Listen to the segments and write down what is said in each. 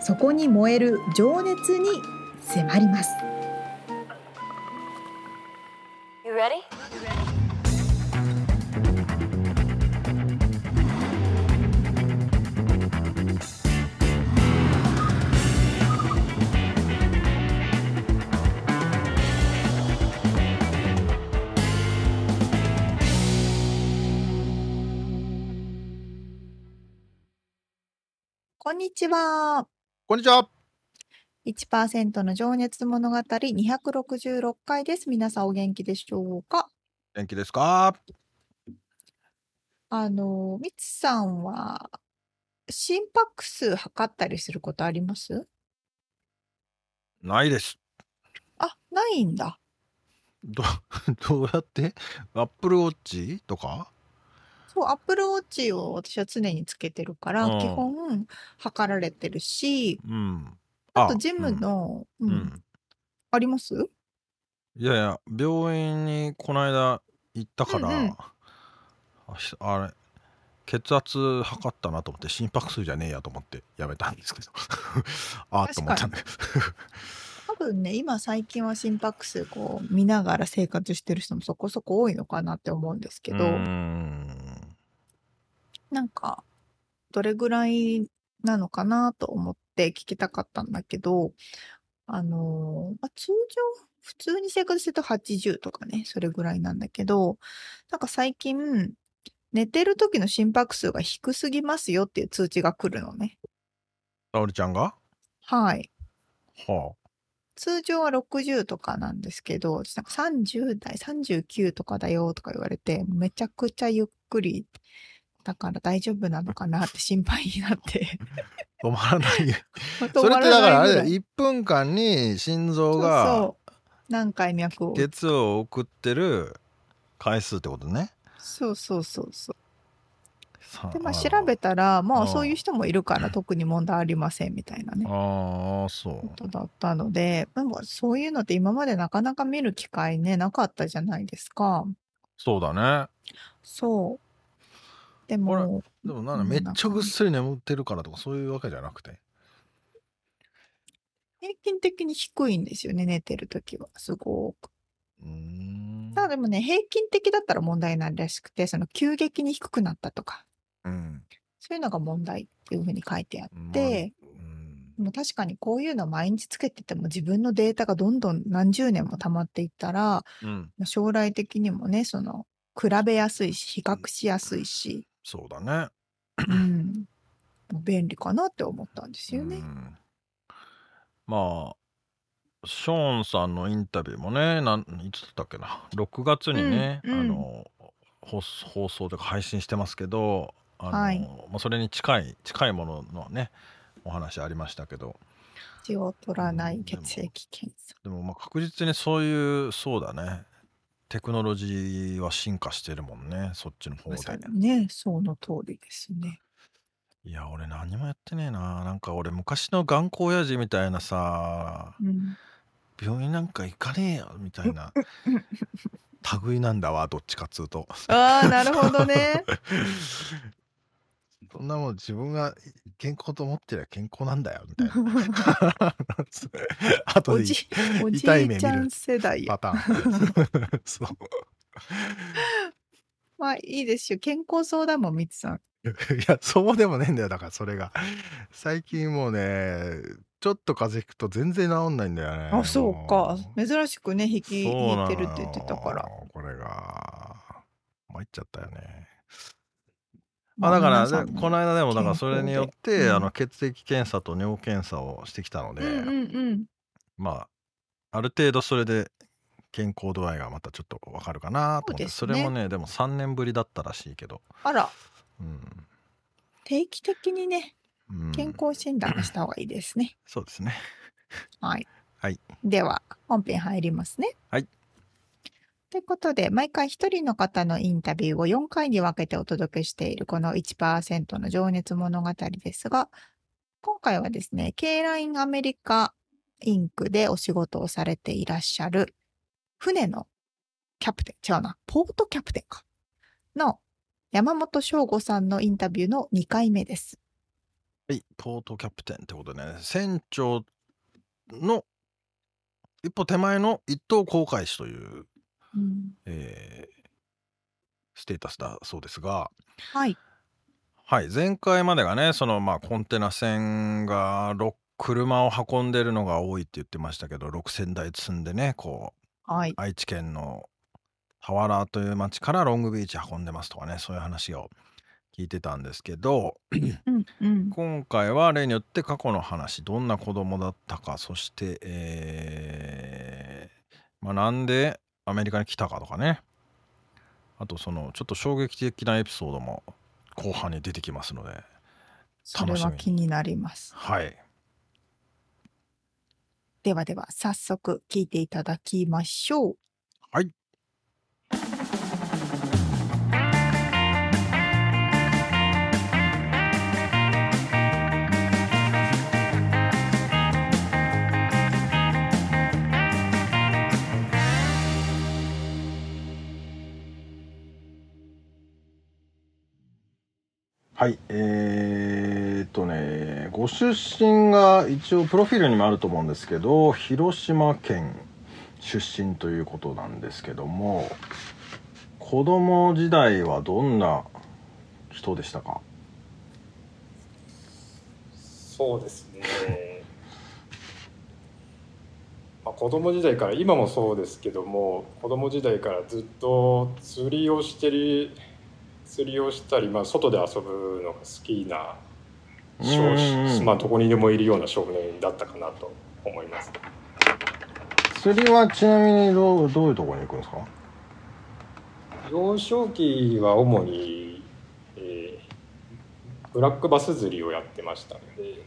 そこに燃える情熱に迫ります。こんにちは。こんにちは。1%の情熱物語266回です。皆さんお元気でしょうか？元気ですか？あの、みつさんは心拍数測ったりすることあります？ないです。あ、ないんだ。ど、どうやって？アップルウォッチとか？そう、アップルウォッチを私は常につけてるから、基本測られてるし、うん。あとジムの、ううん。あります？いやいや、病院にこの間行ったかうんうん。あれ、血圧測ったなと思って心拍数じゃねえやと思ってやめたんですけど。ああと思ったんだけど。多分ね、今最近は心拍数こう見ながら生活してる人もそこそこ多いのかなって思うんですけど、なんか、どれぐらいなのかなと思って聞きたかったんだけど、あの、ま、通常、普通に生活してると80とかね、それぐらいなんだけど、なんか最近、寝てる時の心拍数が低すぎますよっていう通知が来るのね。沙織ちゃんが？はい。はあ。通常は60とかなんですけど、なんか30代、39とかだよとか言われて、めちゃくちゃゆっくりだから大丈夫なのかなって心配になって。止まらない。それってだからあれだよ。1分間に心臓が何回脈を。血を送ってる回数ってことね。そうそうそうそう。でまあ調べたらまあそういう人もいるから特に問題ありませんみたいなね。ああそう。ことだったのでなんかそういうのって今までなかなか見る機会ねなかったじゃないですか。そうだね。そうでも、でもなんだめっちゃぐっすり眠ってるからとかそういうわけじゃなくて？平均的に低いんですよね、寝てる時は。すごく。うん。ただでもね、平均的だったら問題ないらしくて、その急激に低くなったとか、うん。そういうのが問題っていうふうに書いてあって、でも確かにこういうの毎日つけてても自分のデータがどんどん何十年も溜まっていったら、うん。将来的にもね、その比べやすいし、比較しやすいし、そうだね。うん。便利かなって思ったんですよね。まあ、ショーンさんのインタビューもね、なんいつだったっけな、6月にね、うんあの放放送で配信してますけど、あのはいまあ、それに近い近いもののね、お話ありましたけど、血を取らない血液検査。でもまあ確実にそういうそうだね、テクノロジーは進化してるもんね、そっちの方で。ね、その通りですね。いや、俺何もやってねえな。なんか俺昔の頑固親父みたいなさ、うん。病院なんか行かねえよみたいな類なんだわ、どっちかっつうと。ああ、なるほどね。そんなもん自分が健康と思ってりゃ健康なんだよみたいな。後で痛い目見るパターン。そう。まあいいですよ。健康そうだもん、みつさん。いや、そうでもねえんだよ。だからそれが。最近もうね、ちょっと風邪ひくと全然治んないんだよね。あ、そうか。珍しくね、引き、引いてるって言ってたから。これが、参っちゃったよね。あだから、この間でもだからそれによって、うん、あの血液検査と尿検査をしてきたので、うんうんうん、まあある程度それで健康度合いがまたちょっとわかるかなと思って。そ,、ね、それもねでも3年ぶりだったらしいけど。あら、うん、定期的にね健康診断した方がいいですね、そうですね。はい。はい。では、本編入りますね。はい。ということで、毎回一人の方のインタビューを4回に分けてお届けしているこの1%の情熱物語ですが、今回はですね、K ラインアメリカインクでお仕事をされていらっしゃる船のキャプテン、違うな、ポートキャプテンか、の山本翔吾さんのインタビューの2回目です。はい、ポートキャプテンってことね、船長の一歩手前の一等航海士という、うん、えーステータスだそうですが、はい。はい、前回までがね、そのまあコンテナ船がろ車を運んでるのが多いって言ってましたけど、6000台積んでね、こう、はい。愛知県の田原という町からロングビーチ運んでますとかね、そういう話を聞いてたんですけど、うん、うん。今回は例によって過去の話どんな子供だったかそして、えーまあ、なんでアメリカに来たかとかねあとそのちょっと衝撃的なエピソードも後半に出てきますのでそれは気になります。はいではでは、早速聞いていただきましょう。はいはいえー、っとねご出身が一応プロフィールにもあると思うんですけど広島県出身ということなんですけども子供時代はどんな人でしたか？そうですね。まあ、子供時代から今もそうですけども子供時代からずっと釣りをしてる釣りをしたり、まあ、外で遊ぶのが好きな少うんうん年まあどこにでもいるような少年だったかなと思います。釣りはちなみにどうどういうところに行くんですか？幼少期は主に、えーブラックバス釣りをやってましたので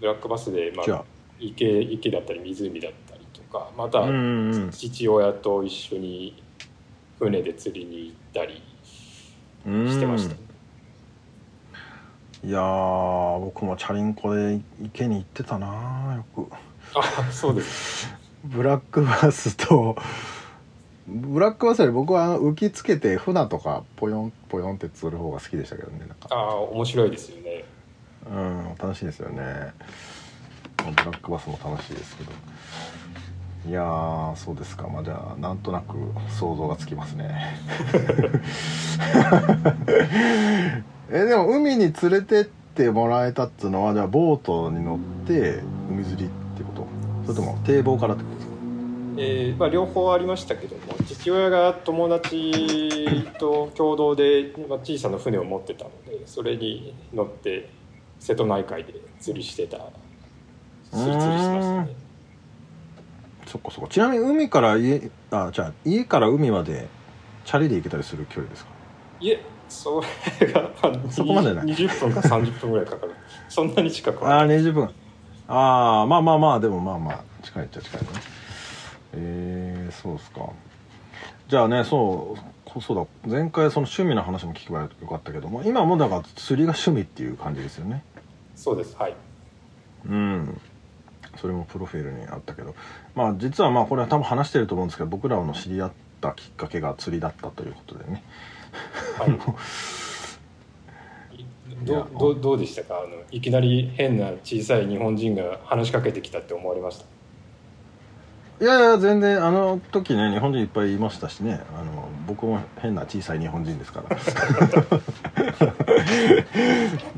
ブラックバスで、まあ、池池だったり湖だったりとかまた父親と一緒に船で釣りに行ったりうんしてました、いやー僕もチャリンコで池に行ってたなよく。あそうです。ブラックバスとブラックバスより僕は浮きつけて船とかポヨンポヨンって釣る方が好きでしたけどねなんか。ああ面白いですよね。うん楽しいですよね。ブラックバスも楽しいですけどいやーそうですか。まあじゃあなんとなく想像がつきますね。えでも海に連れてってもらえたっつうのはじゃあボートに乗って海釣りってこと？それとも堤防からってことですか？えーまあ、両方ありましたけども父親が友達と共同で、まあ、小さな船を持ってたのでそれに乗って瀬戸内海で釣りしてた。釣り釣りしてましたね。そっかそっか。ちなみに海から家あじゃあ家から海までチャリで行けたりする距離ですか？いえそれが、まあ、そこまでない。20分か30分ぐらいかかる。そんなに近くは。ああ20分。ああまあまあまあでもまあまあ近いっちゃ近いね。えー、そうですか。じゃあねそうこそうだ。前回その趣味の話も聞けばよかったけども今もだから釣りが趣味っていう感じですよね。そうですはい。うんそれもプロフィールにあったけどまあ実はまあこれは多分話してると思うんですけど僕らの知り合ったきっかけが釣りだったということでね。はい。どうどうどうでしたか？あのいきなり変な小さい日本人が話しかけてきたって思われました？いやいや全然あの時ね日本人いっぱいいましたしね。あの僕も変な小さい日本人ですから。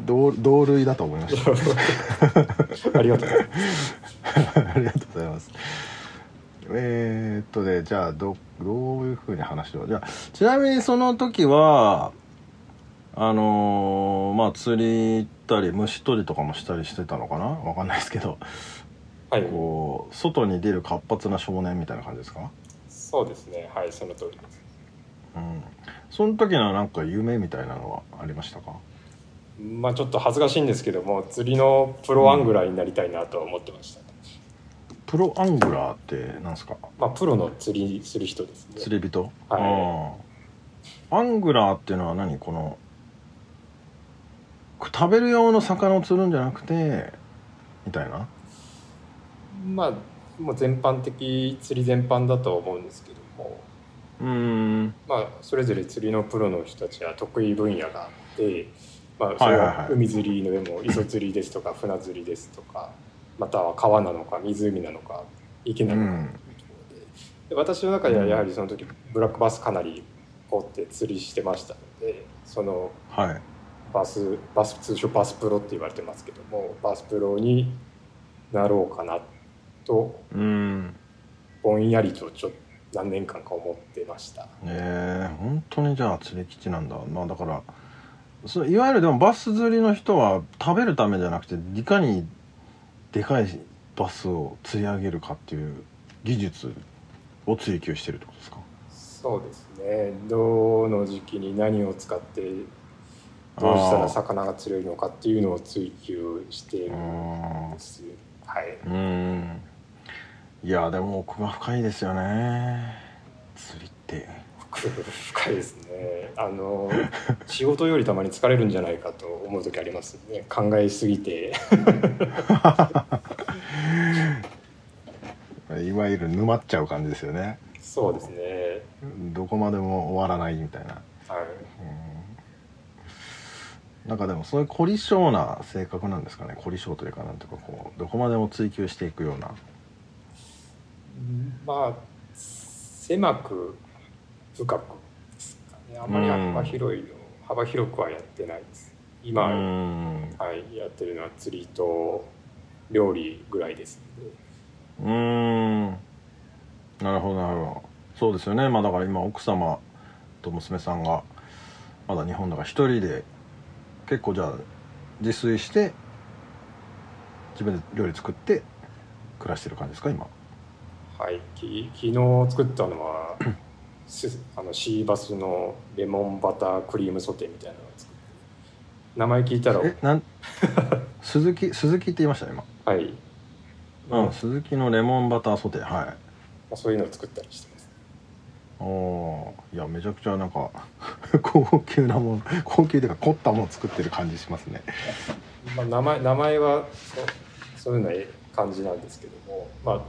同同類だと思いました。ありがとう。ございます ありがとうございます。えー、っとねじゃあどどういうふうに話をじゃあちなみにその時はあのーまあ釣り行ったり虫取りとかもしたりしてたのかな？わかんないですけど。はい。こう外に出る活発な少年みたいな感じですか？そうですね。はいその通りです。うん。その時のなんか夢みたいなのはありましたか？まあちょっと恥ずかしいんですけども釣りのプロアングラーになりたいなとは思ってました、ププロアングラーってなんですか？まあプロの釣りする人ですね。釣り人？はアングラーっていうのは何？この食べる用の魚を釣るんじゃなくてみたいな？まあもう全般的釣り全般だとは思うんですけども。うーん。まあそれぞれ釣りのプロの人たちは得意分野があってまあそれはいはい。ははい海釣りのでも磯釣りですとか船釣りですとかまたは川なのか湖なのか池なのか。でで私の中ではやはりその時ブラックバスかなり掘って釣りしてましたのでそのはい。バスバス通称バスプロって言われてますけどもバスプロになろうかなとうーん。ぼんやりとちょっと何年間か思ってました。えー、本当にじゃあ釣り基地なんだまあだからそういわゆるでもバス釣りの人は食べるためじゃなくていかにでかいバスを釣り上げるかっていう技術を追求してるってことですか？そうですね。どの時期に何を使ってどうしたら魚が釣れるのかっていうのを追求しているんですはい、うーん。いやでも奥が深いですよね。釣りって奥深いですね。あの仕事よりたまに疲れるんじゃないかと思う時ありますね。考えすぎて。いわゆる沼っちゃう感じですよね。そうですね。どこまでも終わらないみたいな。はい。なんかでもそういう凝り性な性格なんですかね。凝り性というかなんていうかこうどこまでも追求していくような。まあ狭く深く。ですかねあんまり幅広いの幅広くはやってないです。う今、ん。はい、やってるのは釣りと料理ぐらいです。のでうーん。なるほどなるほど。そうですよね。まあだから今奥様と娘さんがまだ日本だから一人で結構じゃあ自炊して自分で料理作って暮らしてる感じですか今。はい。き昨日作ったのはすあのシーバスのレモンバタークリームソテーみたいなのを作って名前聞いたらえなん 鈴木鈴木って言いましたねはい、今、うん、鈴木のレモンバターソテーはい。まあ、そういうのを作ったりしてます。おーいやめちゃくちゃなんか 高級なもの高級というか凝ったものを作ってる感じしますね。まあ、名前名前はそそういうような感じなんですけどもまあ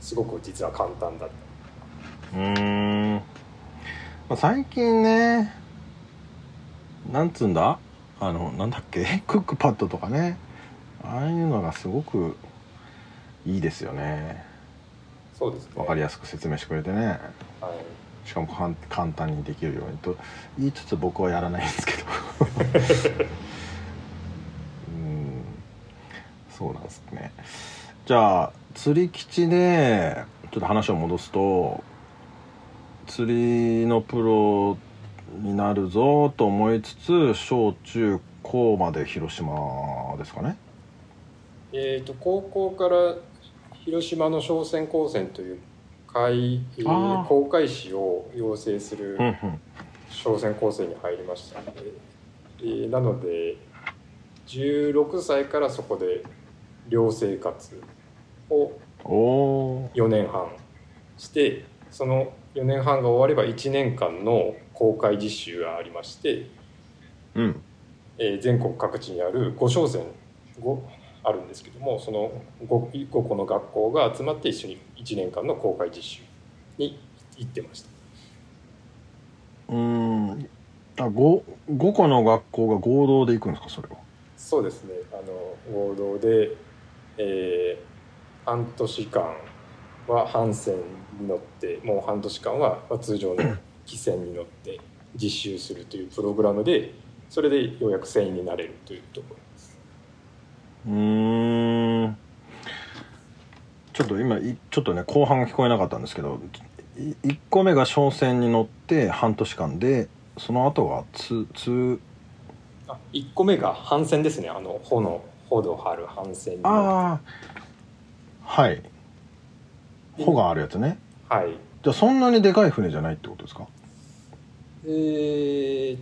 すごく実は簡単だったうーん、まあ、最近ねなんつうんだ？あのなんだっけ？クックパッドとかね。ああいうのがすごくいいですよね。そうですね。わかりやすく説明してくれてね。はい。しかもかん簡単にできるように。と言いつつ僕はやらないんですけど。うん。そうなんですね。じゃあ釣り基地でちょっと話を戻すと釣りのプロになるぞと思いつつ小中高まで広島ですかね。えー、と高校から広島の商船高専という海、航海士を養成する商船高専に入りました。ので、えーなので16歳からそこで寮生活をおお4年半してその4年半が終われば1年間の航海実習がありまして、うん。えー全国各地にある5商船5あるんですけどもその 5, 5個の学校が集まって一緒に1年間の航海実習に行ってました。うーん。あ 5, 5個の学校が合同で行くんですかそれは？そうですね。あの合同で、えー半年間は帆船に乗ってもう半年間はまあ通常の汽船に乗って実習するというプログラムでそれでようやく船員になれるというところです。うーん。ちょっと今いちょっとね後半が聞こえなかったんですけどい1個目が商船に乗って半年間でその後はつつあ1個目が帆船ですねあの帆の帆を張る帆船に乗っああはい帆があるやつね。てはい。じゃあそんなにでかい船じゃないってことですか？えー、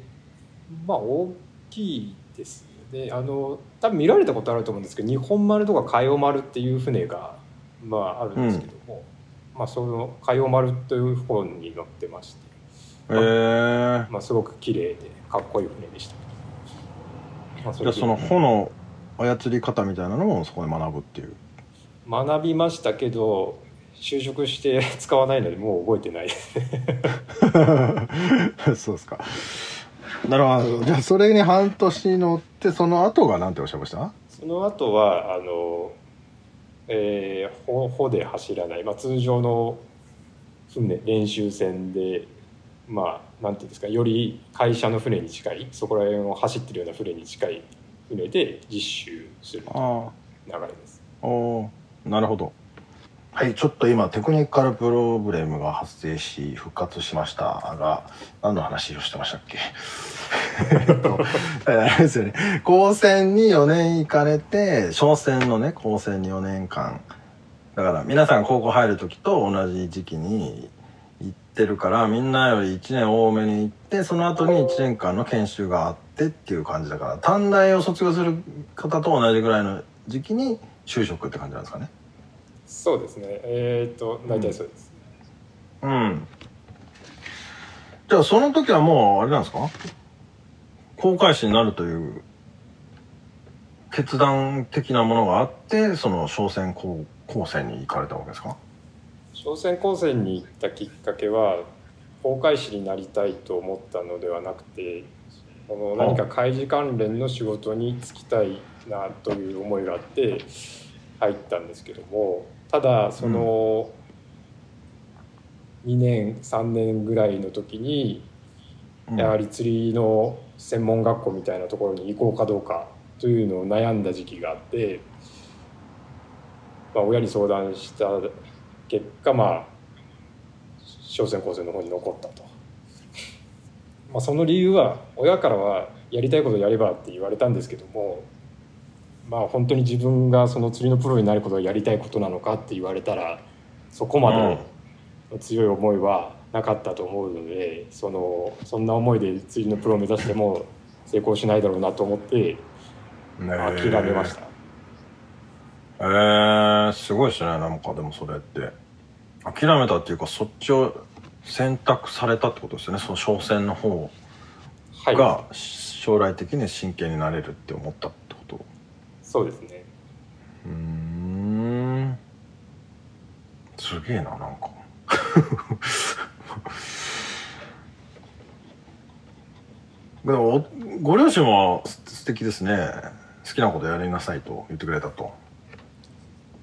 まあ大きいですね。あの多分見られたことあると思うんですけど日本丸とか海王丸っていう船がまああるんですけども、うん、まあその「海洋丸」という本に載ってまして、へえまあ、すごく綺麗でかっこいい船でした、まあ、そじゃあその帆の操り方みたいなのもそこで学ぶっていう。学びましたけど就職して 使わないのでもう覚えてない。そうですか。なるほど。じゃあそれに半年乗ってその後が何ておっしゃいました？その後はあのえー、ほほで走らない、まあ、通常の船練習船でまあなんていうんですかより会社の船に近いそこら辺を走ってるような船に近い船で実習するという流れです。おなるほどはいちょっと今テクニカルプロブレムが発生し復活しました。が何の話をしてましたっけ？あれですよね。高専に4年行かれて商船のね高専に4年間。だから皆さん高校入る時と同じ時期に行ってるからみんなより1年多めに行ってその後に1年間の研修があってっていう感じだから短大を卒業する方と同じぐらいの時期に就職って感じなんですかね。そうですね。えっ、と大体そうです、うん、うん、じゃあその時はもうあれなんですか？航海士になるという決断的なものがあってその商船高高専に行かれたわけですか？商船高専に行ったきっかけは航海士になりたいと思ったのではなくてこの何か海事関連の仕事に就きたいなという思いがあって入ったんですけどもただその2年3年ぐらいの時にやはり釣りの専門学校みたいなところに行こうかどうかというのを悩んだ時期があって、まあ、親に相談した結果まあ商船高専の方に残ったと。まあ、その理由は親からはやりたいことやればって言われたんですけどもまあ本当に自分がその釣りのプロになることがやりたいことなのかって言われたらそこまで強い思いはなかったと思うのでそのそんな思いで釣りのプロを目指しても成功しないだろうなと思って諦めました。えー、すごいですねなんかでもそれって。諦めたっていうかそっちを選択されたってことですよねその商船の方が将来的に真剣になれるって思ったっそうですね。うん。すげえななんか。でもご両親は素敵ですね。好きなことやりなさいと言ってくれたと。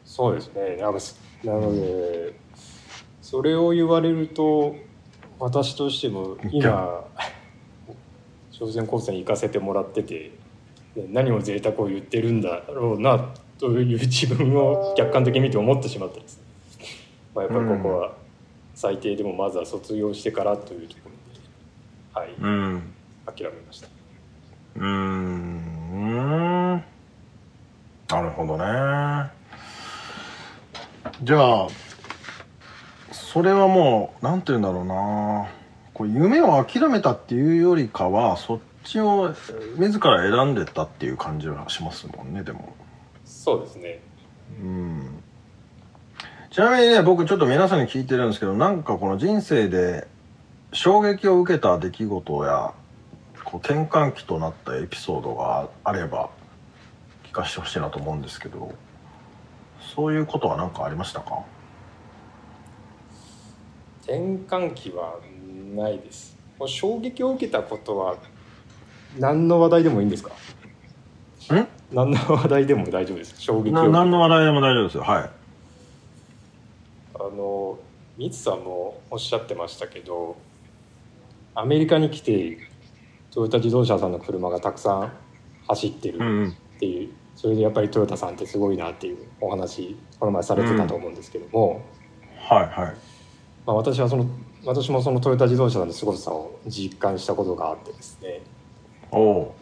そうですね。なのでそれを言われると私としても今 朝鮮高専行かせてもらってて何を贅沢を言ってるんだろうなという自分を客観的に見て思ってしまったんです、まあ、やっぱりここは最低でもまずは卒業してからというところではい、うん、諦めましたうん。なるほどね。じゃあそれはもう何て言うんだろうな。こう夢を諦めたっていうよりかはそっちを自ら選んでたっていう感じはしますもんねでも。そうですね。うん。ちなみにね僕ちょっと皆さんに聞いてるんですけどなんかこの人生で衝撃を受けた出来事やこう転換期となったエピソードがあれば聞かせてほしいなと思うんですけどそういうことは何かありましたか？転換期はないです。衝撃を受けたことは何の話題でもいいんですか？ん何の話題でも大丈夫です。衝撃を何の話題でも大丈夫です。よはい。あのミツさんもおっしゃってましたけどアメリカに来てトヨタ自動車さんの車がたくさん走ってるっていう、うんうん、それでやっぱりトヨタさんってすごいなっていうお話この前されてたと思うんですけども、うん、はいはい。まあ、私はその私もそのトヨタ自動車のすごさを実感したことがあってですねお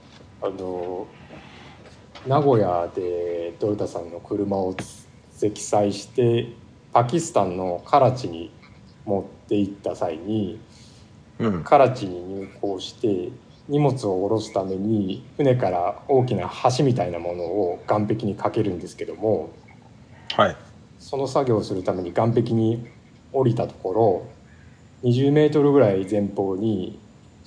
あの名古屋でトヨタさんの車を積載してパキスタンのカラチに持って行った際に、うん、カラチに入港して荷物を下ろすために船から大きな橋みたいなものを岸壁にかけるんですけども、はい、その作業をするために岸壁に降りたところ20メートルぐらい前方に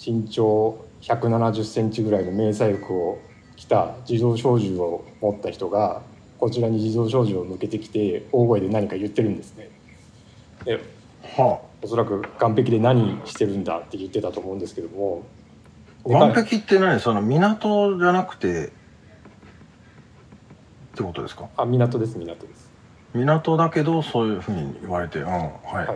身長170センチぐらいの迷彩服を着た自動小銃を持った人がこちらに自動小銃を向けてきて大声で何か言ってるんですね。ではおそらく岸壁で何してるんだって言ってたと思うんですけども。あ、岸壁って何？その港じゃなくて？ってことですか？あ港です港です。港だけどそういうふうに言われてうんはい、はい、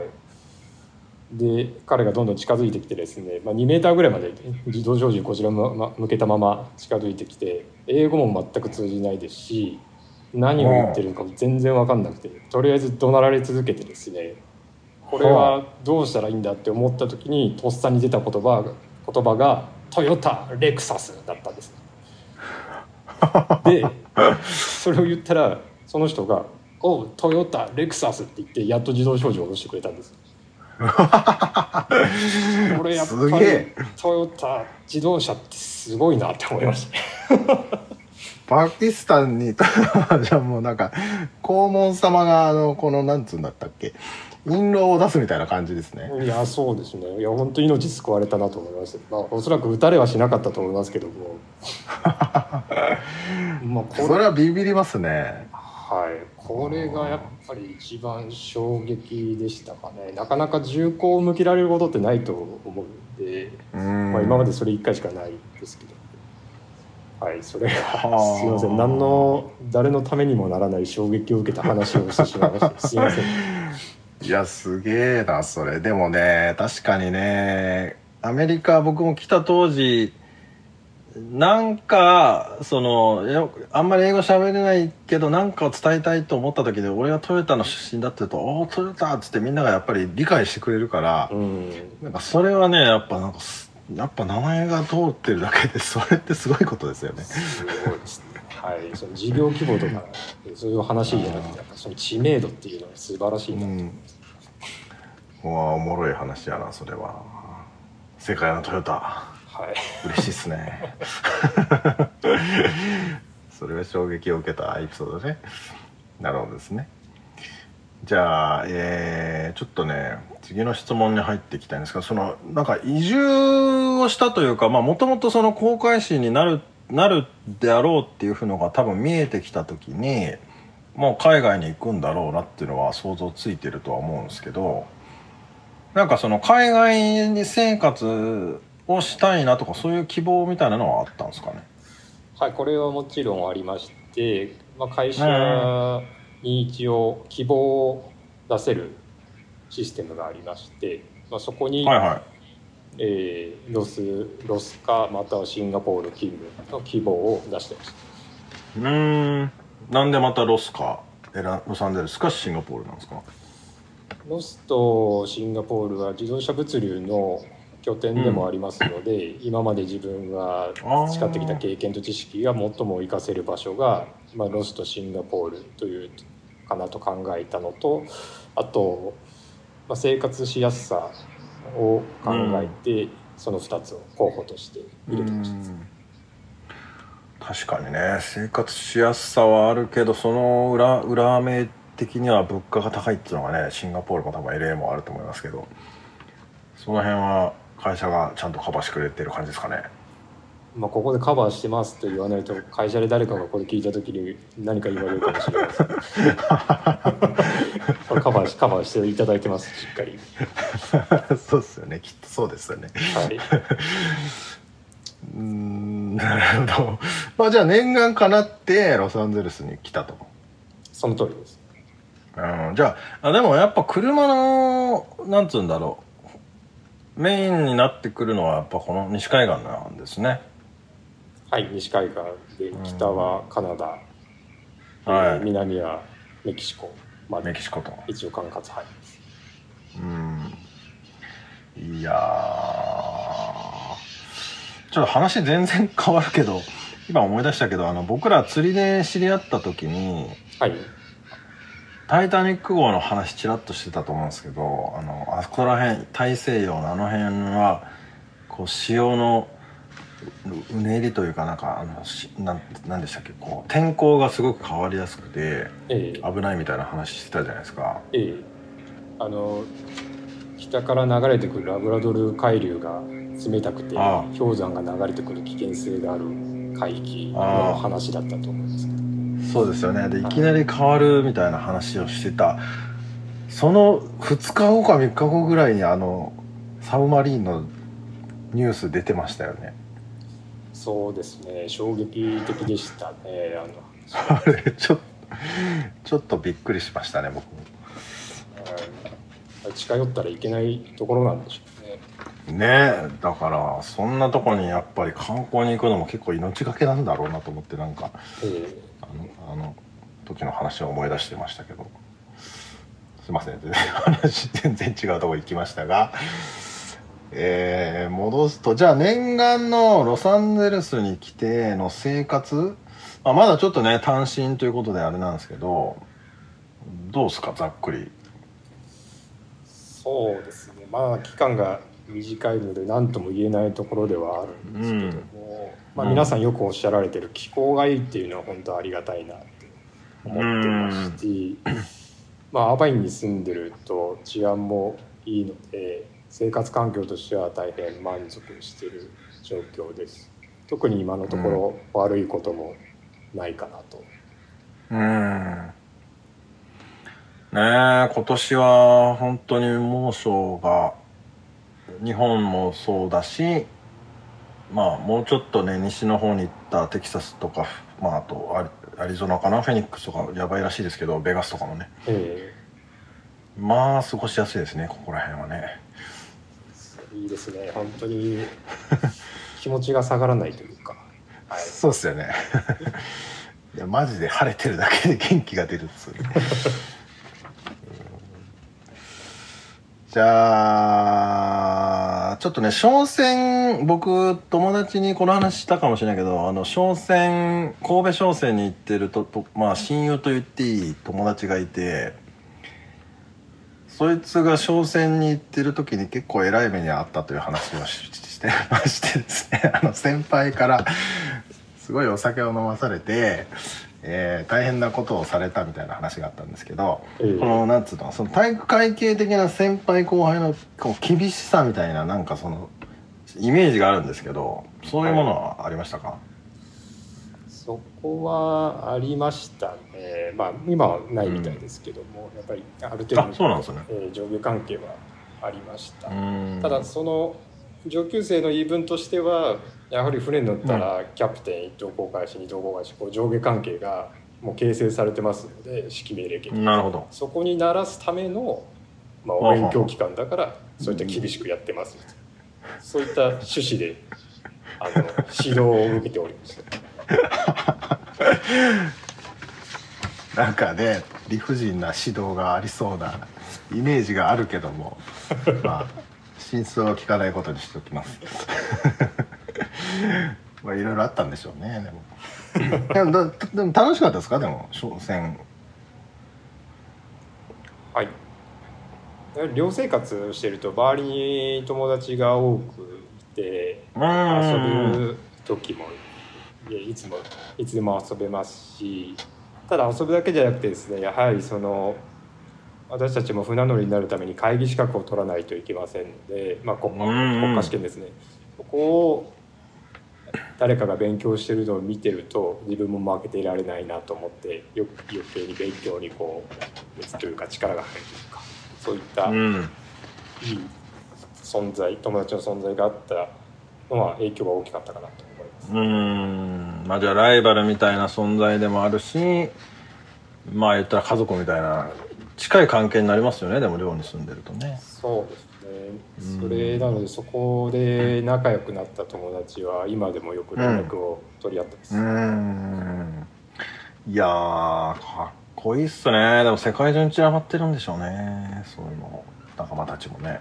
で彼がどんどん近づいてきてですね、まあ、2メーターぐらいまで自動小銃こちら向けたまま近づいてきて英語も全く通じないですし何を言ってるのかも全然分かんなくてとりあえず怒鳴られ続けてですねこれはどうしたらいいんだって思った時にとっさに出た言葉が言葉が「トヨタレクサス」だったんです。でそれを言ったらその人が「おうトヨタレクサス」って言ってやっと自動小銃を下ろしてくれたんです。これやっすぱりトヨタ自動車ってすごいなって思いました。ね。パキスタンにじゃあもうなんか黄門様があのこのなんつうんだったっけ印籠を出すみたいな感じですね。いやそうですね。いや本当命救われたなと思いました、まあ、おそらく撃たれはしなかったと思いますけども。まあこれそれはビビりますね。はいこれがやっぱり一番衝撃でしたかね。なかなか銃口を向けられることってないと思うんで、うん。まあ、今までそれ1回しかないですけど。はいそれがはあすいません。何の誰のためにもならない衝撃を受けた話をしてしまいました。すいません。いやすげえなそれ。でもね確かにねアメリカ僕も来た当時なんかそのあんまり英語喋れないけどなんかを伝えたいと思った時で俺がトヨタの出身だって言うと「おおトヨタ」っつってみんながやっぱり理解してくれるからうんなんかそれはねやっぱなんかすやっぱ名前が通ってるだけで それってすごいことですよね。すごいですねはいその事業規模とかそういう話じゃなくてやっぱその知名度っていうのは素晴らしいな、うん。うわおもろい話やなそれは。世界のトヨタ。はい。嬉しいっすね。それは衝撃を受けたエピソードね。なるほどですね。じゃあ、えーちょっとね次の質問に入っていきたいんですがそのなんか移住をしたというかもともとその航海士になるなるであろうっていうのが多分見えてきた時にもう海外に行くんだろうなっていうのは想像ついてるとは思うんですけどなんかその海外に生活をしたいなとかそういう希望みたいなのはあったんですかね？はい、これはもちろんありまして、まあ、会社に一応希望を出せるシステムがありまして、まあ、そこに、はいはい。えーロスロスかまたはシンガポール勤務の希望を出してました。うーん。なんでまたロスかロサンゼルスかシンガポールなんですか？ロスとシンガポールは自動車物流の拠点でもありますので、今まで自分が培ってきた経験と知識が最も活かせる場所が、まあ、ロスとシンガポールというかなと考えたのとあと、まあ、生活しやすさを考えて、その2つを候補として入れてました。確かにね。生活しやすさはあるけどその裏裏目的には物価が高いっていうのがねシンガポールも多分 LA もあると思いますけど。その辺は会社がちゃんとカバーしてくれてる感じですかね。まあ、ここでカバーしてますと言わないと会社で誰かがこれ聞いた時に何か言われるかもしれないですカバーしカバーしていただいてますしっかり。そうですよね。きっとそうですよね。はい、うーんなるほど。まあじゃあ念願かなってロサンゼルスに来たと。その通りです。うんじゃああでもやっぱ車のなんつうんだろうメインになってくるのはやっぱこの西海岸なんですね。はい西海岸で北はカナダ、はい。えー南はメキシコ。までメキシコと。一応管轄範囲。ですうん。いやー。ちょっと話全然変わるけど今思い出したけどあの僕ら釣りで知り合った時にはい「タイタニック号」の話ちらっとしてたと思うんですけどあのあそこら辺大西洋のあの辺はこう潮のうねりというかなんかあのしなんなんでしたっけこう天候がすごく変わりやすくてええ。危ないみたいな話してたじゃないですか。ええ。あの北から流れてくるラブラドル海流が冷たくて氷山が流れてくる危険性がある海域の話だったと思うんですそうですよね。でいきなり変わるみたいな話をしてた。その2日後か3日後ぐらいにあのサブマリンのニュース出てましたよね。そうですね。衝撃的でしたねあの。あれちょちょっとびっくりしましたね僕も。うん近寄ったらいけないところなんでしょうね。ねえだからそんなとこにやっぱり観光に行くのも結構命がけなんだろうなと思ってなんか。えあのあの時の話を思い出してましたけど。すいません。全然話全然違うとこ行きましたが。えー戻すとじゃあ念願のロサンゼルスに来ての生活、まあ、まだちょっとね単身ということであれなんですけどどうですか？ざっくり。そうですね。まあ期間が短いので何とも言えないところではあるんですけど。も、まあ、皆さんよくおっしゃられてる気候がいいっていうのは本当ありがたいなって思ってますし、まあ、アバインに住んでると治安もいいので生活環境としては大変満足してる状況です。特に今のところ悪いこともないかなと、うん。ねえ今年は本当に猛暑が日本もそうだしまあもうちょっとね西の方に行ったテキサスとかまああとアリゾナかな？フェニックスとかやばいらしいですけどベガスとかもね。えまあ過ごしやすいですねここら辺はね。えいいですね本当に。気持ちが下がらないというか、はい、そうっすよね。いやマジで晴れてるだけで元気が出るっつうねじゃあちょっとね商船僕友達にこの話したかもしれないけどあの商船神戸商船に行ってるととまあ親友と言っていい友達がいてそいつが商船に行ってる時に結構偉い目にあったという話をししてましてですねあの先輩からすごいお酒を飲まされて、えー大変なことをされたみたいな話があったんですけど、ええ。このなんつうのその体育会系的な先輩後輩のこう厳しさみたいななんかそのイメージがあるんですけどそういうものはありましたか、そこはありましたね、まあ、今はないみたいですけども、やっぱりある程度あそうなんですね。えー上下関係はありました、うん。ただその上級生の言い分としてはやはり船に乗ったらキャプテン一等航海士二等航海士こう上下関係がもう形成されてますので指揮命令権。なるほど。そこに鳴らすための、まあ、お勉強機関だからそういった厳しくやってます。そういった趣旨であの指導を受けておりました。なんかね理不尽な指導がありそうなイメージがあるけどもまあ真相は聞かないことにしておきます まあいろいろあったんでしょうねでも。でも楽しかったですか？でも商船はい。寮生活してると周りに友達が多くいてう遊んぶ時もいつもいつでも遊べますしただ遊ぶだけじゃなくてですねやはりその私たちも船乗りになるために会議資格を取らないといけませんので、まあ、国家試験ですね。そこを誰かが勉強してるのを見てると自分も負けていられないなと思ってよ余計に勉強にこう熱というか力が入るというかそういったいうん。い存在友達の存在があったのは影響が大きかったかなと思います。うん。まあじゃあライバルみたいな存在でもあるしまあ言ったら家族みたいな近い関係になりますよねでも寮に住んでるとね。そうですそれなのでそこで仲良くなった友達は今でもよく連絡を取り合ってます、うん。いやーかっこいいっすね。でも世界中に散らばってるんでしょうね。そういうの。仲間たちもね。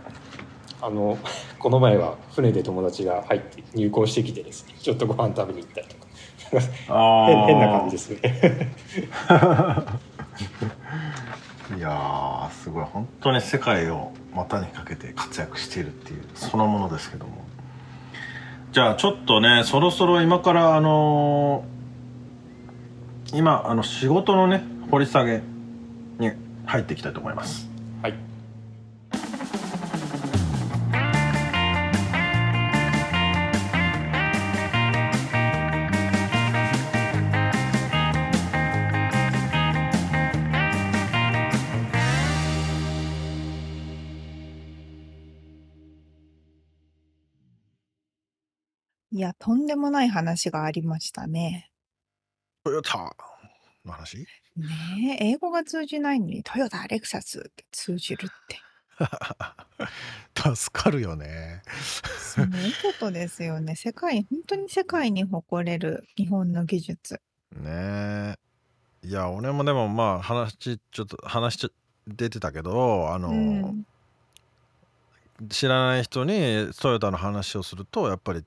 あのこの前は船で友達が入って入港してきてですね。ちょっとご飯食べに行ったりとか。あ変変な感じですね。いやーすごい。本当に世界を股にかけて活躍しているっていうそのものですけども。じゃあちょっとねそろそろ今からあのー今あの仕事のね掘り下げに入っていきたいと思います。はい。や、とんでもない話がありましたね。トヨタの話？ねえ、英語が通じないのにトヨタ、レクサスって通じるって。助かるよねすごいことですよね。世界、本当に世界に誇れる日本の技術。ねえいや俺もでもまあ話ちょっと話しちゃ出てたけどあの、うん。知らない人にトヨタの話をするとやっぱり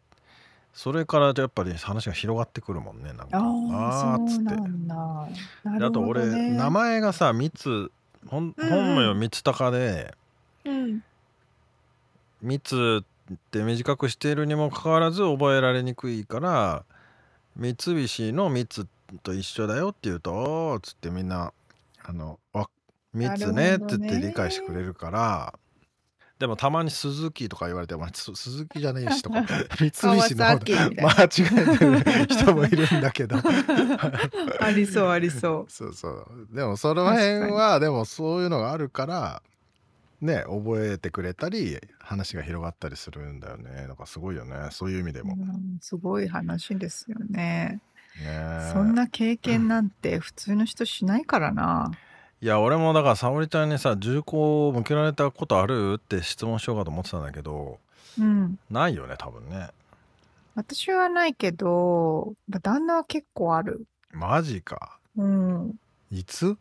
それからやっぱり話が広がってくるもんねなんか。ああ、ーっつって。あと俺ね。名前がさ三つ本本名三鷹でうん。三つって短くしているにもかかわらず覚えられにくいから三菱の三つと一緒だよって言うとおーっつってみんなあのわ三つねって言って理解してくれるからでもたまに鈴木とか言われてもす鈴木じゃねえしとか 三菱の間違えてる人もいるんだけど。ありそう、ありそう。そうそう。でもその辺はでもそういうのがあるからね覚えてくれたり話が広がったりするんだよね。なんかすごいよね。そういう意味でも、うんすごい話ですよね。ねそんな経験なんて普通の人しないからな。いや俺もだから沙織ちゃんにさ銃口を向けられたことある？って質問しようかと思ってたんだけどうん。ないよね多分ね。私はないけど、まあ旦那は結構ある。マジか。うん。いつ？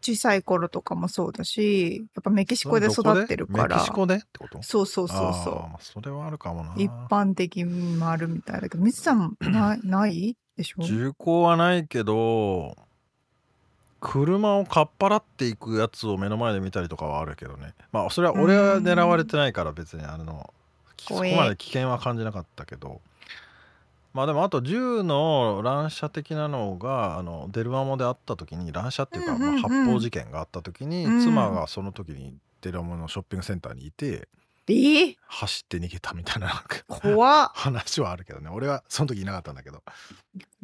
小さい頃とかもそうだし、やっぱメキシコで育ってるから。メキシコで？ってこと？そうそうそうあーそまあそれはあるかもな。う。一般的にもあるみたいだけど、ミツさんなない？でしょ？銃口はないけど車をかっぱらっていくやつを目の前で見たりとかはあるけどね。まあそれは俺は狙われてないから別にあのそこまで危険は感じなかったけど。まあでもあと銃の乱射的なのがあのデルマモであった時に乱射っていうか、まあ、発砲事件があった時に、うん。妻がその時にデルマモのショッピングセンターにいてえー、走って逃げたみたいななんか。怖っ。話はあるけどね。俺はその時いなかったんだけど。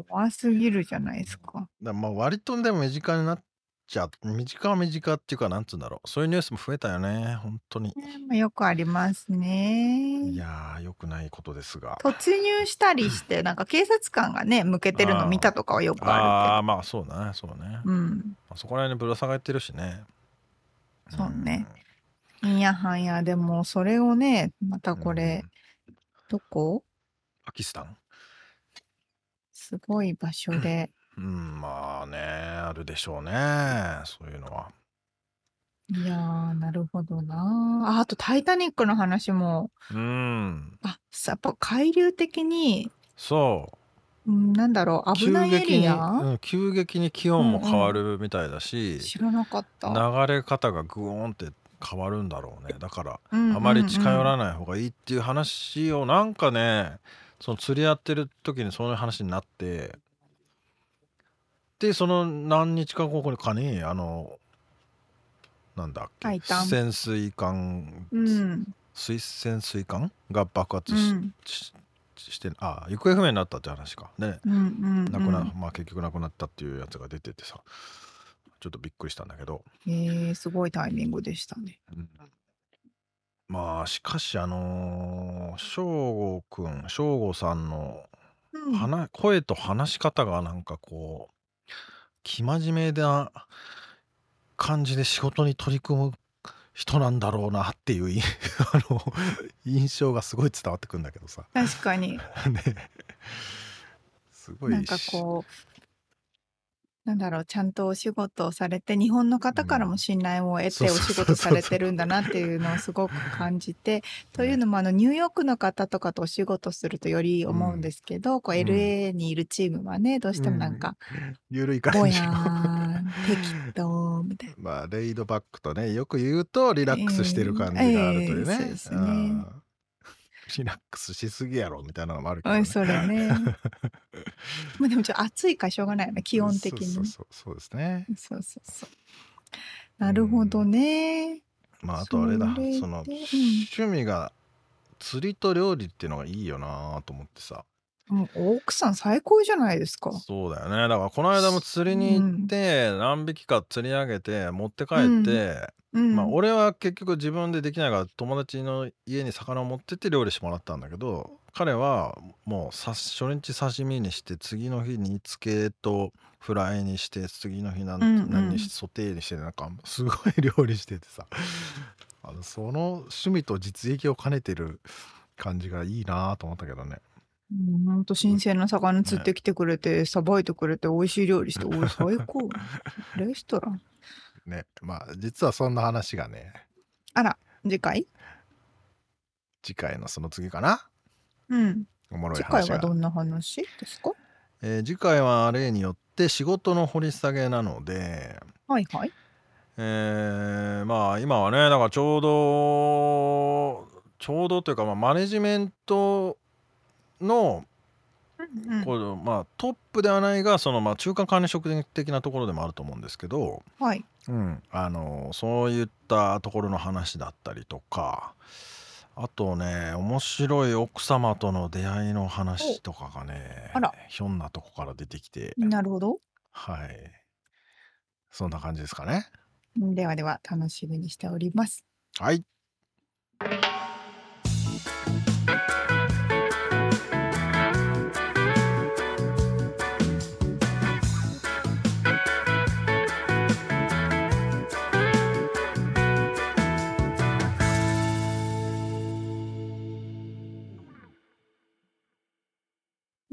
怖すぎるじゃないですか。だまあ割とでも身近になっちゃ身近は身近っていうかなんつうんだろう。そういうニュースも増えたよね。本当に。ねまあよくありますね。い。やーよくないことですが。突入したりして、なんか警察官がね、向けてるの見たとかはよくあああまあそうだねそうね、るけど。うん。まあそこら辺にぶら下がってるしね。そうねいやはや、でもそれをね、またうん。これ、どこ？パキスタン？すごい場所で。うんまあねあるでしょうねそういうのは。いやー、なるほどな。あ。あと、タイタニックの話も、うん。あ、さやっぱ海流的に、そう。うん、なんだろう、危ないエ急激に、リア、うん、急激に気温も変わるみたいだし、知らなかった。流れ方がグーンって変わるんだろうねだからうんあまり近寄らない。方がいいっていう話をなんかねその釣り合ってる時にそういう話になってでその何日か後かにあのなんだっけ潜水艦、うん。水潜水艦が爆発し,、うん。ししてあ行方不明になったって話かねうん。うん。亡くな、まあ結局亡くなったっていうやつが出ててさちょっとびっくりしたんだけど、えー、すごいタイミングでしたね。まあしかしあのー翔吾くん翔吾さんのうん。話声と話し方がなんかこう生真面目な感じで仕事に取り組む人なんだろうなっていうい あの印象がすごい伝わってくるんだけどさ確かに。ねすごいなんかこう、なんだろう、ちゃんとお仕事をされて、日本の方からも信頼を得そうておそうそうそう仕事されてるんだなっていうのをすごく 感じて、というのも、あの、ニューヨークの方とかとお仕事するとより思うんですけど、こう、うん。LA にいるチームはね、どうしてもなんか、ゆるい感ぼじのやーん、適当、みたいな。まあレイドバックとねよく言うとリラックスしてる感じがあるというね。ええそうですね。うんリラックスしすぎやろみたいなのもあるけど、うん、ね。それね。まあでもちょっと暑いからしょうがないよね、気温的にね。そうそうそうそうですね。そうそうそう。なるほどね。まああとあれだそのうん趣味が釣りと料理っていうのがいいよなと思ってさもう奥さん最高じゃないですか。そうだよね。だからこの間も釣りに行って何匹か釣り上げて持って帰って、うん。まあ俺は結局自分でできないから友達の家に魚を持ってって料理してもらったんだけど彼はもうさ初日刺身にして次の日煮付けとフライにして次の日なん、うんうん。何にしてソテーにしてなんかすごい料理しててさ。あのその趣味と実益を兼ねてる感じがいいなと思ったけどねうんほんと新鮮な魚釣ってきてくれて、さばいてくれて、美味しい料理して、おい、最高。レストラン。ねまあ実はそんな話がねあら、次回？次回のその次かな？うん。おもろい次回話がはどんな話ですか？えー次回は例によって仕事の掘り下げなので、はいはい。えーまあ今はねだからちょうどちょうどというか、まあ、マネジメントのうんうん。こう、まあ、トップではないがその、まあ、中間管理職的なところでもあると思うんですけど、はい。うん、あのそういったところの話だったりとかあとね面白い奥様との出会いの話とかがねあら。ひょんなとこから出てきて。なるほど。はい。そんな感じですかね。ではでは、楽しみにしております。はい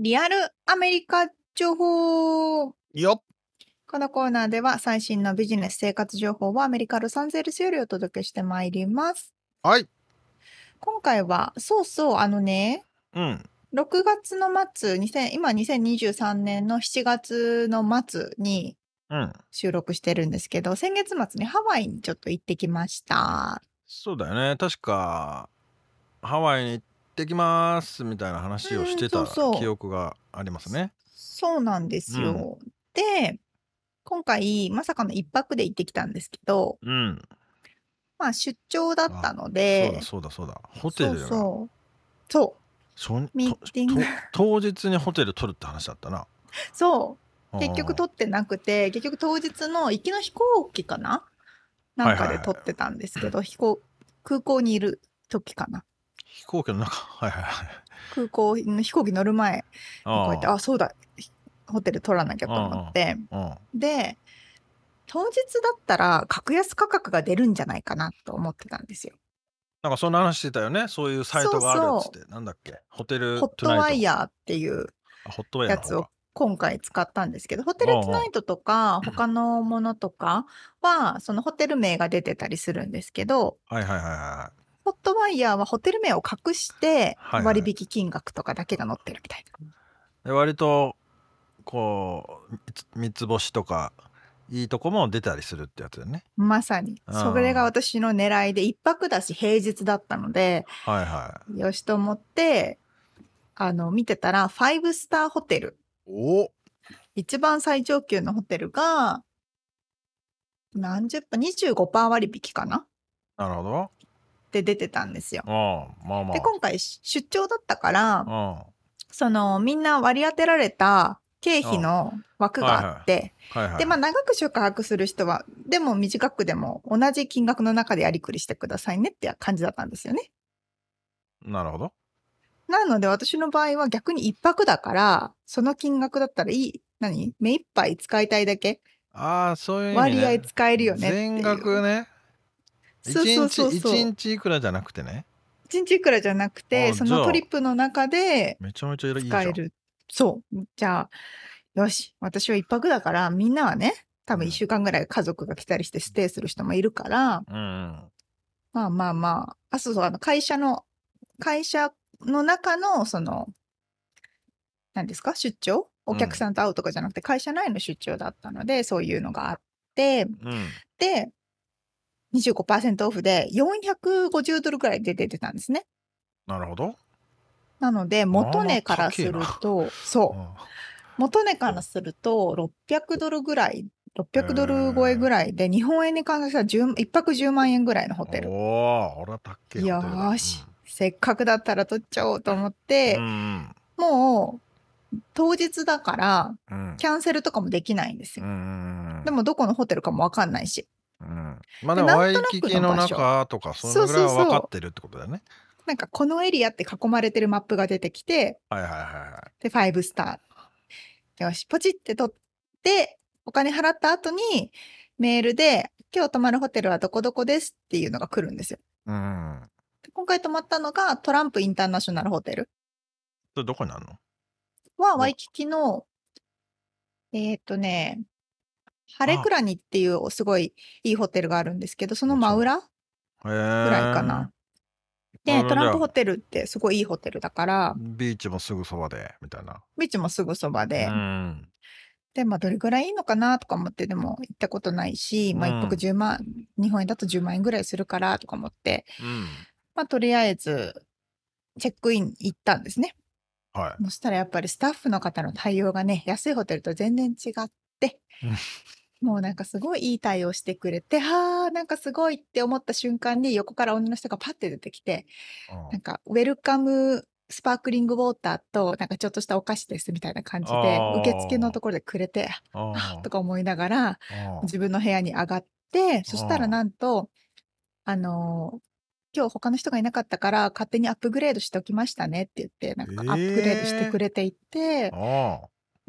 リアルアメリカ情報。よっこのコーナーでは最新のビジネス生活情報をアメリカ・ロサンゼルスよりお届けしてまいります。はい。今回は、そうそう、あのね、うん。6月の末、2000今2023年の7月の末にうん。収録してるんですけど、先月末にハワイにちょっと行ってきました。そうだよね。確かハワイに行ってきますみたいな話をしてた記憶がありますね。そうなんですよ。で、今回、まさかの一泊で行ってきたんですけど、うん。まあ出張だったのそうでだ、そうだそうだ。ホテルがそうそう。ミーティング。と当日にホテル取るって話だったな。そう。結局と取ってなくて、結局当日の行きの飛行機かな？なんかで撮ってたんですけど、飛行、空港にいる時かな。飛行機の中。はいはいはい。空港の飛行機乗る前、こうやって、ああ、そうだ、ホテル取らなきゃと思って、あで、当日だったら格安価格が出るんじゃないかなと思ってたんですよ。なんかそんな話してたよね。そういうサイトがあるっつって。なんだっけ？ホテルホットワイヤヤーっていうやつを今回使ったんですけど、ホテルトゥナイトとか他のものとかは、そのホテル名が出てたりするんですけど、はいはいはいはホットワイヤーはホテル名を隠してはいはい。割引金額とかだけが載ってるみたいな。いで割とこう三つ星とかいいとこも出たりするってやつだよね。まさに。うん。それが私の狙いで一泊だし平日だったので、はいはよしと思って、あの、見てたら、ファイブスターホテル。いお。一番最上級のホテルが、何十パー、25%割引かな。なるほどって出てたんですよ。うんまあまあ。で、今回出張だったから、うん。その、みんな割り当てられた経費の枠があって、で、まあ、長く宿泊する人は、でも短くでも同じ金額の中でやりくりしてくださいねって感じだったんですよね。なるほど。なので私の場合は逆に一泊だから、その金額だったらいい、何目いっぱい使いたいだけ。ああそういう意味ね。割合使えるよね。全額ね。一そうそうそう日そう。一日いくらじゃなくてね。一日いくらじゃなくあて、そじゃあ。のトリップの中でめちゃめちゃいいじゃん。使える。そう。じゃあ、よし。私は一泊だから、みんなはね、多分一週間ぐらい家族が来たりしてステイする人もいるから、うんうん。まあまあまあ、あ、そうそう、あの、会社の、会社の中の、その、何ですか？出張？お客さんと会うとかじゃなくて、会社内の出張だったので、そういうのがあって、うん。で、25%オフで450ドルぐらいで出てたんですね。なるほど。なので、元値からすると、そう。う、元値からすると、600ドルぐらい、600ドル超えぐらいで、日本円に換算したら10 1泊10万円ぐらいのホテル。おお、俺は高っけよし、せっかくだったら取っちゃおうと思って、うんもう、当日だから、うん。キャンセルとかもできないんですうよ。ん。でも、どこのホテルかもわかんないし。うんまあでもでワイキキの中とかそのぐらいは分かってるってことだよね。なんか、このエリアって囲まれてるマップが出てきて、はいはいはいはい。で、5スター。よし、ポチって取って、お金払った後に、メールで、今日泊まるホテルはどこどこですっていうのが来るんですよ。うん。で今回泊まったのがトランプインターナショナルホテルそれどこにあるの？は、おワイキキの、えーっとね、ハレクラニっていうすごいいいホテルがあるんですけど、その真裏。ぐらいかな。で、トランプホテルってすごいいいホテルだから、ビーチもすぐそばで、みたいな。ビーチもすぐそばで、うん。で、まあ、どれぐらいいいのかなとか思って、でも行ったことないし、まあ、うん一泊10万、日本円だと10万円ぐらいするからとか思って、うん。まあ、とりあえず、チェックイン行ったんですね。はい。そしたらやっぱりスタッフの方の対応がね、安いホテルと全然違って、もうなんかすごいいい対応してくれて、はあ、なんかすごいって思った瞬間に横から女の人がパッて出てきて、うん。なんかウェルカムスパークリングウォーターとなんかちょっとしたお菓子ですみたいな感じであー。受付のところでくれて、ああーとか思いながら自分の部屋に上がって、そしたらなんと、あのー今日他の人がいなかったから勝手にアップグレードしておきましたねって言って、なんかアップグレードしてくれていて、あ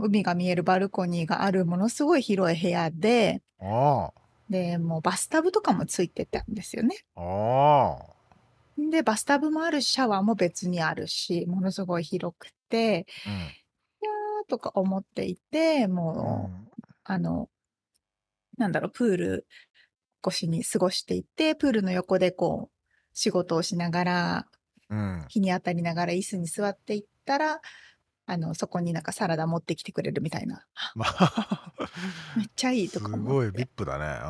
海が見えるバルコニーがあるものすごい広い部屋で、あ。あで、もうバスタブとかもついてたんですよね。あ。ああ。で、バスタブもあるし、シャワーも別にあるし、ものすごい広くて、うんいやーとか思っていて、もう、あの、なんだろう、プール越しに過ごしていて、プールの横でこう、仕事をしながら、うん。日に当たりながら椅子に座っていったら、あの、そこになんかサラダ持ってきてくれるみたいな。まあ、めっちゃいいすとか思ごいって。VIP だね。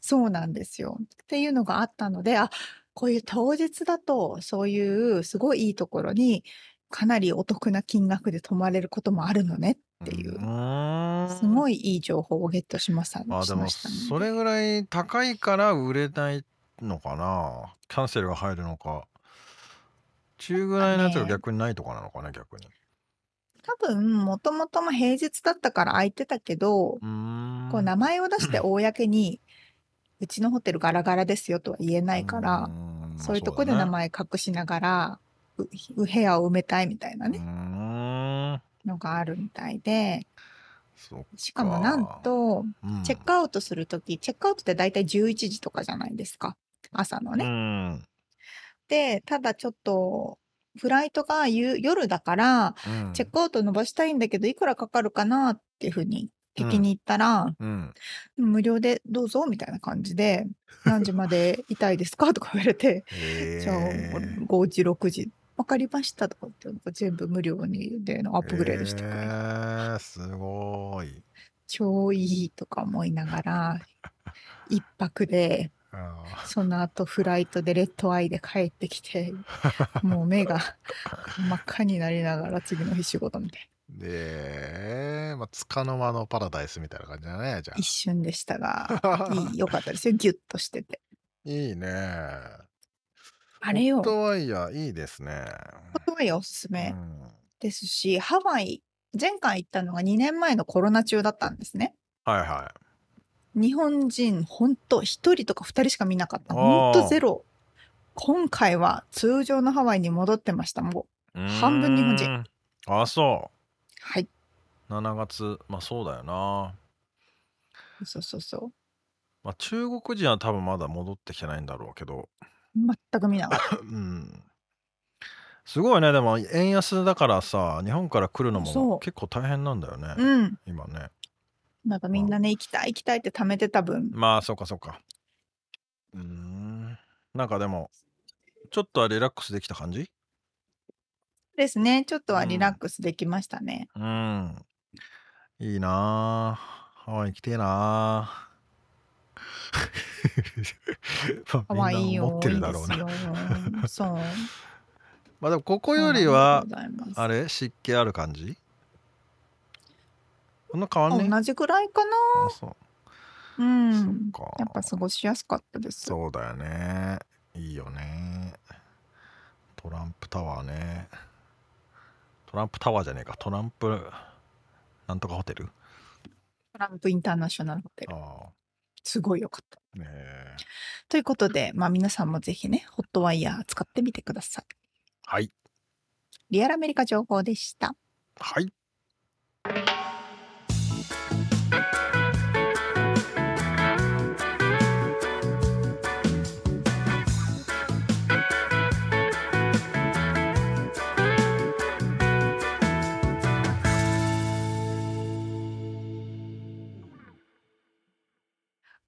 そうなんですよ。っていうのがあったので、あ、こういう当日だと、そういうすごいいいところに、かなりお得な金額で泊まれることもあるのねうん。っていう、ーんすごいいい情報をゲットしました、あでもしましたね。それぐらい高いから売れないのかな？キャンセルが入るのか中ぐらいのやつが逆にないとかなのかな逆に多分、もともとも平日だったから空いてたけど、うこう名前を出して公に、うちのホテルガラガラですよとは言えないから、ん。そういうとこで名前隠しながら、うう部屋を埋めたいみたいなね。のがあるみたいで、そっか。しかもなんと、うん。チェックアウトするとき、チェックアウトって大体11時とかじゃないですか。朝のね。うん。で、ただちょっと、フライトが夕夜だから、うん。チェックアウト伸ばしたいんだけど、いくらかかるかなっていうふうに聞きに行ったら、うん。無料でどうぞみたいな感じで、何時までいたいですかとか言われて、へじゃあー5時、6時、わかりましたとか言って、全部無料にでアップグレードしてくれる。すごい。超いいとか思いながら、一泊で、あその後フライトでレッドアイで帰ってきて、もう目が真っ赤になりながら次の日仕事みたいな。ーで、まあ、つかの間のパラダイスみたいな感じだねじゃ一瞬でしたが、いい、良かったですよ。ギュッとしてて。あいいねあれよホットワイヤーいいですねホットワイヤーおすすうめんですし、ハワイ、前回行ったのが2年前のコロナ中だったんですね。はいは日本人、ほんと、1人とか2人しか見なかった。ほんとゼロ。今回は通常のハワイに戻ってました。もう、い半分日本人あそはい。う7月まあそうだよなそうそうそう。まあ中国人は多分まだ戻ってきてないんだろうけど全く見なかった。うんすごいねでも円安だからさ日本から来るのも結構大変なんだよね、うん。今ねなんかみんなね、行きたい行きたいって貯めてた分、まあそうかそうか。うーん。なんかでもちょっとはリラックスできた感じ？ですね。ちょっとはリラックスできましたね。うん。いいなあハワイ来てえなあまあハワイよ。みんな思ってるだろういいな。ですよ。そう。まあでもここよりはあれ？湿気ある感じ？そんな変わんね同じぐらいかな。あそう。うん。そっか。やっぱ過ごしやすかったです。そうだよね。いいよね。トランプタワーね。トランプタワーじゃねえか。トランプなんとかホテル？トランプインターナショナルホテル。あすごいよかった。あねえ。ということでまあ皆さんもぜひねホットワイヤー使ってみてください。はい。リアルアメリカ情報でした。はい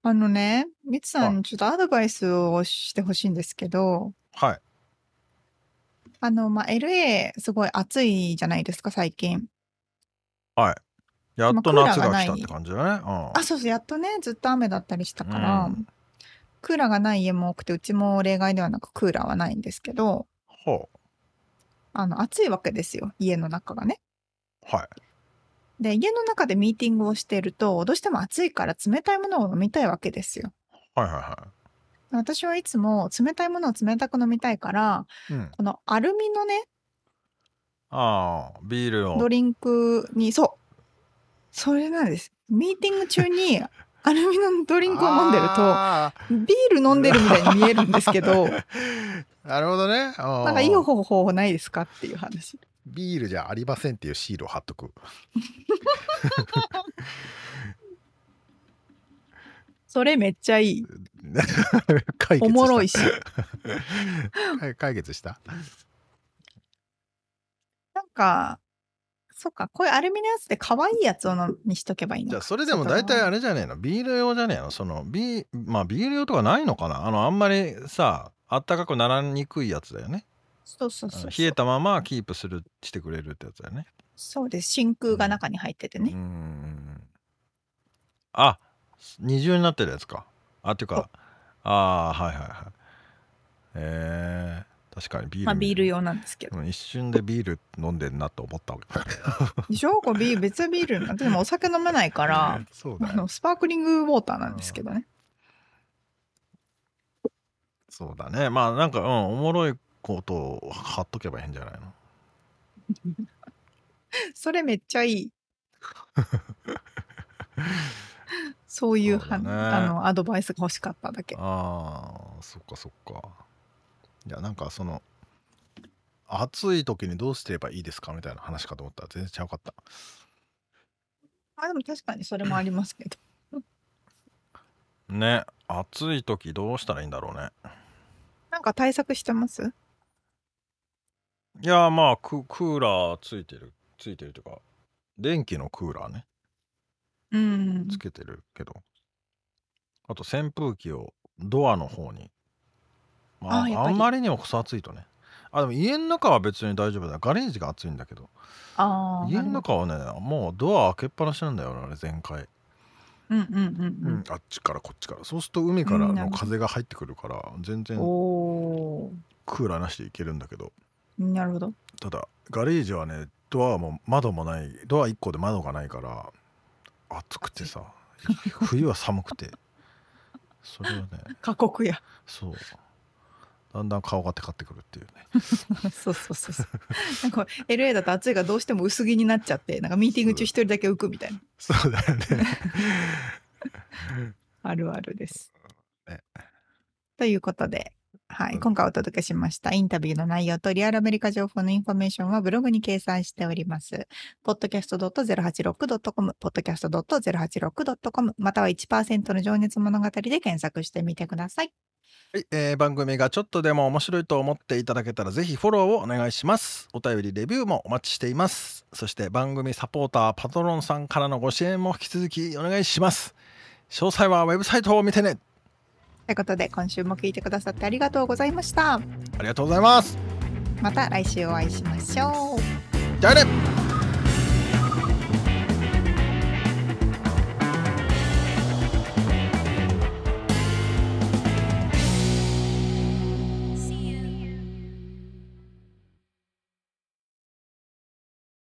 あのねみつさはんにちょっとアドバイスをしてほしいんですけど。はい。あのまあ LA すごい暑いじゃないですか最近。はい。やっとまあクーラー夏が来たって感じだね。うん。あそうそうやっとねずっと雨だったりしたから、うん。クーラーがない家も多くてうちも例外ではなくクーラーはないんですけど。ほあの暑いわけですよ家の中がね。うはいで家の中でミーティングをしているとどうしても暑いから冷たいものを飲みたいわけですよ。はいはいは私はいつも冷たいものを冷たく飲みたいからいうん。このアルミのねああビールを。ドリンクにそう。それなんです。ミーティング中に アルミのドリンクを飲んでるとあビール飲んでるみたいに見えるんですけど。ー なるほどね。ななんかいい方法ないですかっていう話ビールじゃありませんっていうシールを貼っとく。それめっちゃいい。おもろいし。はい解決した？なんかそっかこういうアルミのやつで可愛いやつをのにしとけばいいのか。じゃあそれでも大体あれじゃねえの？ビール用じゃねえの？そのビーまあビール用とかないのかな？あのあんまりさあったかくならにくいやつだよねそうそうそう冷えたままキープするしてくれるってやつだよね。そうです。真空が中に入っててね、うーんあ二重になってるやつか。あっていうかああはいはいはい。えー、確かにビール、まあビール用なんですけど。うん一瞬でビール飲んでんなと思ったわけ。でしょ？これビール別はビール。なんでもお酒飲めないからそうだよ。あのスパークリングウォーターなんですけどね。そうだね。まあなんかうんおもろいことを貼っとけばいいんじゃないの？それめっちゃいい。そういうは、ね。あのアドバイスが欲しかっただけ。ああそっかそっか。いやなんかその暑い時にどうすればいいですかみたいな話かと思ったら全然ちゃうかった。あでも確かにそれもありますけど。ね暑い時どうしたらいいんだろうね。なんか対策してます？いやまあククーラーついてるついてるというか電気のクーラーね。うん。つけてるけど、あと扇風機をドアの方に、まあ、あやっぱり。あんまりにもくそ暑いとね。あでも家の中は別に大丈夫だよ。ガレージが暑いんだけど。ああ家の中はねもうドア開けっぱなしなんだよなあれ全開、うんうんうんうん、あっちからこっちから。そうすると海からの風が入ってくるから全然おクーラーなしでいけるんだけど。ーなるほど。ただガレージはねドアも窓もないドア1個で窓がないから暑くてさ 冬は寒くて。それはね。過酷や。そう。だんだん顔がテカってくるっていうね。そうそうそうそう。なんか LA だと暑いがどうしても薄着になっちゃってなんかミーティング中一人だけ浮くみたいな。そうだよね。あるあるです。ね。ということで、はい、うん。今回お届けしましたインタビューの内容とリアルアメリカ情報のインフォメーションはブログに掲載しております。podcast.086.com、podcast.086.com、または1%の情熱物語で検索してみてください。はい、えー番組がちょっとでも面白いと思っていただけたらぜひフォローをお願いします。お便りレビューもお待ちしています。そして番組サポーターパトロンさんからのご支援も引き続きお願いします。詳細はウェブサイトを見てねということで、今週も聞いてくださってありがとうございました。ありがとうございますまた来週お会いしましょう。じゃあね